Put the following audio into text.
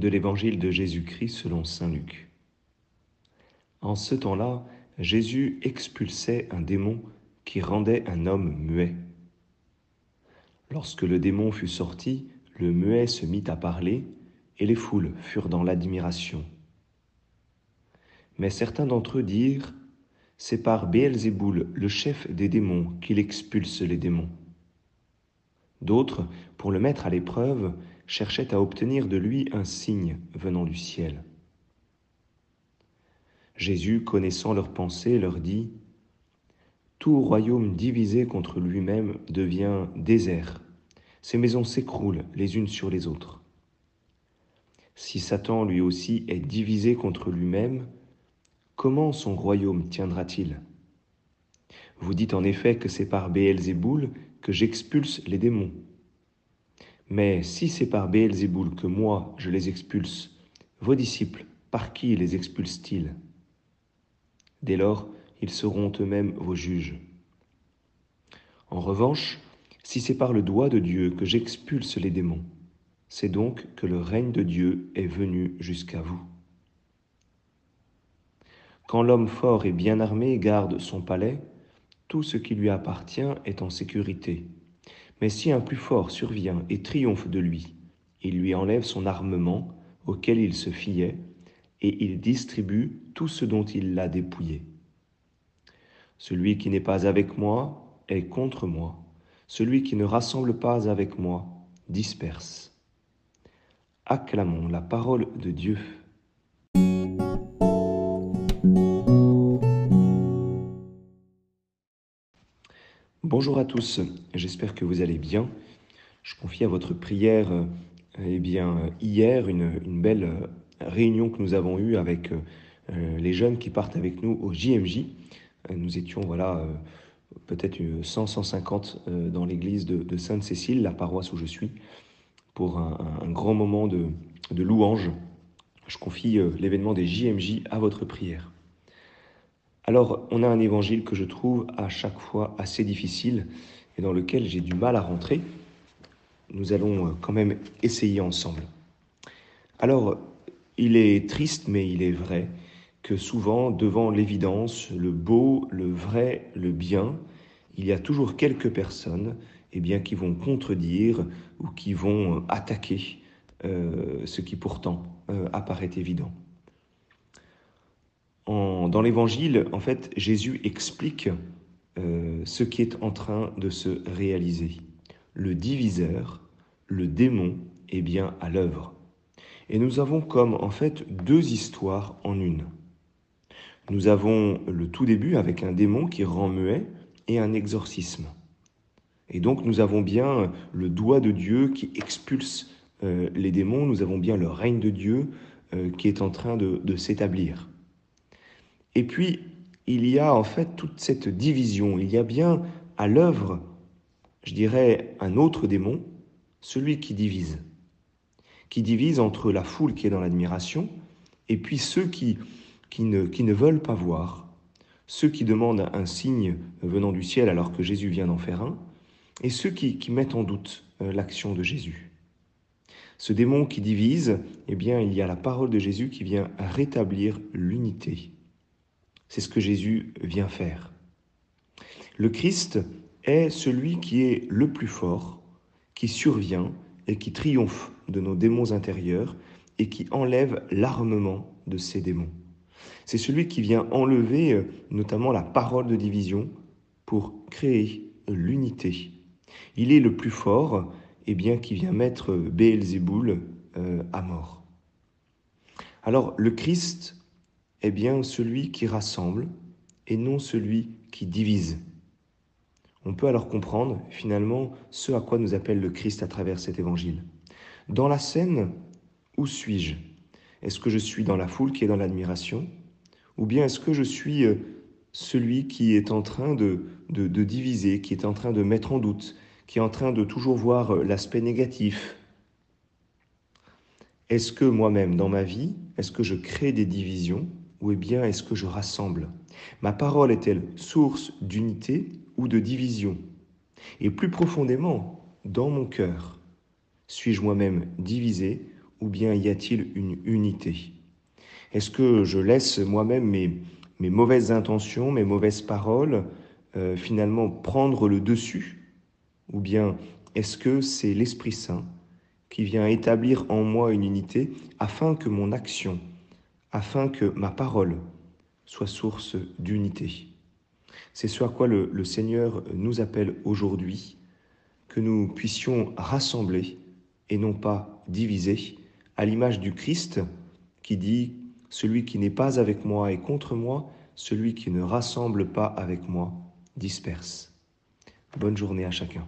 de l'évangile de Jésus-Christ selon Saint Luc. En ce temps-là, Jésus expulsait un démon qui rendait un homme muet. Lorsque le démon fut sorti, le muet se mit à parler, et les foules furent dans l'admiration. Mais certains d'entre eux dirent, C'est par Béelzéboul, le chef des démons, qu'il expulse les démons. D'autres, pour le mettre à l'épreuve, cherchaient à obtenir de lui un signe venant du ciel. Jésus, connaissant leurs pensées, leur dit, Tout royaume divisé contre lui-même devient désert, ses maisons s'écroulent les unes sur les autres. Si Satan lui aussi est divisé contre lui-même, comment son royaume tiendra-t-il? Vous dites en effet que c'est par Béelzéboul que j'expulse les démons. Mais si c'est par Béelzéboul que moi je les expulse, vos disciples, par qui les expulsent-ils? Dès lors, ils seront eux-mêmes vos juges. En revanche, si c'est par le doigt de Dieu que j'expulse les démons, c'est donc que le règne de Dieu est venu jusqu'à vous. Quand l'homme fort et bien armé garde son palais, tout ce qui lui appartient est en sécurité. Mais si un plus fort survient et triomphe de lui, il lui enlève son armement auquel il se fiait, et il distribue tout ce dont il l'a dépouillé. Celui qui n'est pas avec moi est contre moi. Celui qui ne rassemble pas avec moi disperse. Acclamons la parole de Dieu. Bonjour à tous, j'espère que vous allez bien. Je confie à votre prière euh, eh bien, hier une, belle euh, réunion que nous avons eue avec euh, les jeunes qui partent avec nous au JMJ. Nous étions voilà, peut-être 100, 150 dans l'église de, Sainte-Cécile, la paroisse où je suis, pour un, grand moment de, de, louange. Je confie l'événement des JMJ à votre prière. Alors, on a un évangile que je trouve à chaque fois assez difficile et dans lequel j'ai du mal à rentrer. Nous allons euh, quand même essayer ensemble. Alors, il est triste, mais il est vrai que souvent, devant l'évidence, le beau, le vrai, le bien, il y a toujours quelques personnes eh bien, qui vont contredire ou qui vont euh, attaquer euh, ce qui pourtant apparaît évident dans l'évangile, en fait, Jésus explique euh, ce qui est en train de se réaliser. Le diviseur, le démon, est bien à l'œuvre. Et nous avons comme en fait deux histoires en une. Nous avons le tout début avec un démon qui rend muet et un exorcisme. Et donc nous avons bien le doigt de Dieu qui expulse euh, les démons, nous avons bien le règne de Dieu euh, qui est en train de s'établir. Et puis, il y a en fait toute cette division. Il y a bien à l'œuvre, je dirais, un autre démon, celui qui divise. Qui divise entre la foule qui est dans l'admiration et puis ceux qui, qui, ne, qui ne veulent pas voir, ceux qui demandent un signe venant du ciel alors que Jésus vient d'en faire un, et ceux qui, qui mettent en doute euh, l'action de Jésus. Ce démon qui divise, eh bien, il y a la parole de Jésus qui vient rétablir l'unité. C'est ce que Jésus vient faire. Le Christ est celui qui est le plus fort, qui survient et qui triomphe de nos démons intérieurs et qui enlève l'armement de ces démons. C'est celui qui vient enlever euh, notamment la parole de division pour créer l'unité. Il est le plus fort et bien qui vient mettre Béelzéboul euh, à mort. Alors le Christ est bien celui qui rassemble et non celui qui divise. On peut alors comprendre finalement ce à quoi nous appelle le Christ à travers cet évangile. Dans la scène, où suis-je? Est-ce que je suis dans la foule qui est dans l'admiration? Ou bien est-ce que je suis euh, celui qui est en train de, de, diviser, qui est en train de mettre en doute, qui est en train de toujours voir euh, l'aspect négatif? Est-ce que moi-même, dans ma vie, est-ce que je crée des divisions? Ou bien est-ce que je rassemble? Ma parole est-elle source d'unité ou de division? Et plus profondément, dans mon cœur, suis-je moi-même divisé ou bien y a-t-il une unité? Est-ce que je laisse moi-même mes, mes, mauvaises intentions, mes mauvaises paroles, euh, finalement prendre le dessus? Ou bien est-ce que c'est l'Esprit Saint qui vient établir en moi une unité afin que mon action, afin que ma parole soit source d'unité C'est ce à quoi le, Seigneur nous appelle aujourd'hui, que nous puissions rassembler et non pas diviser, à l'image du Christ qui dit Celui qui n'est pas avec moi est contre moi, celui qui ne rassemble pas avec moi disperse. Bonne journée à chacun.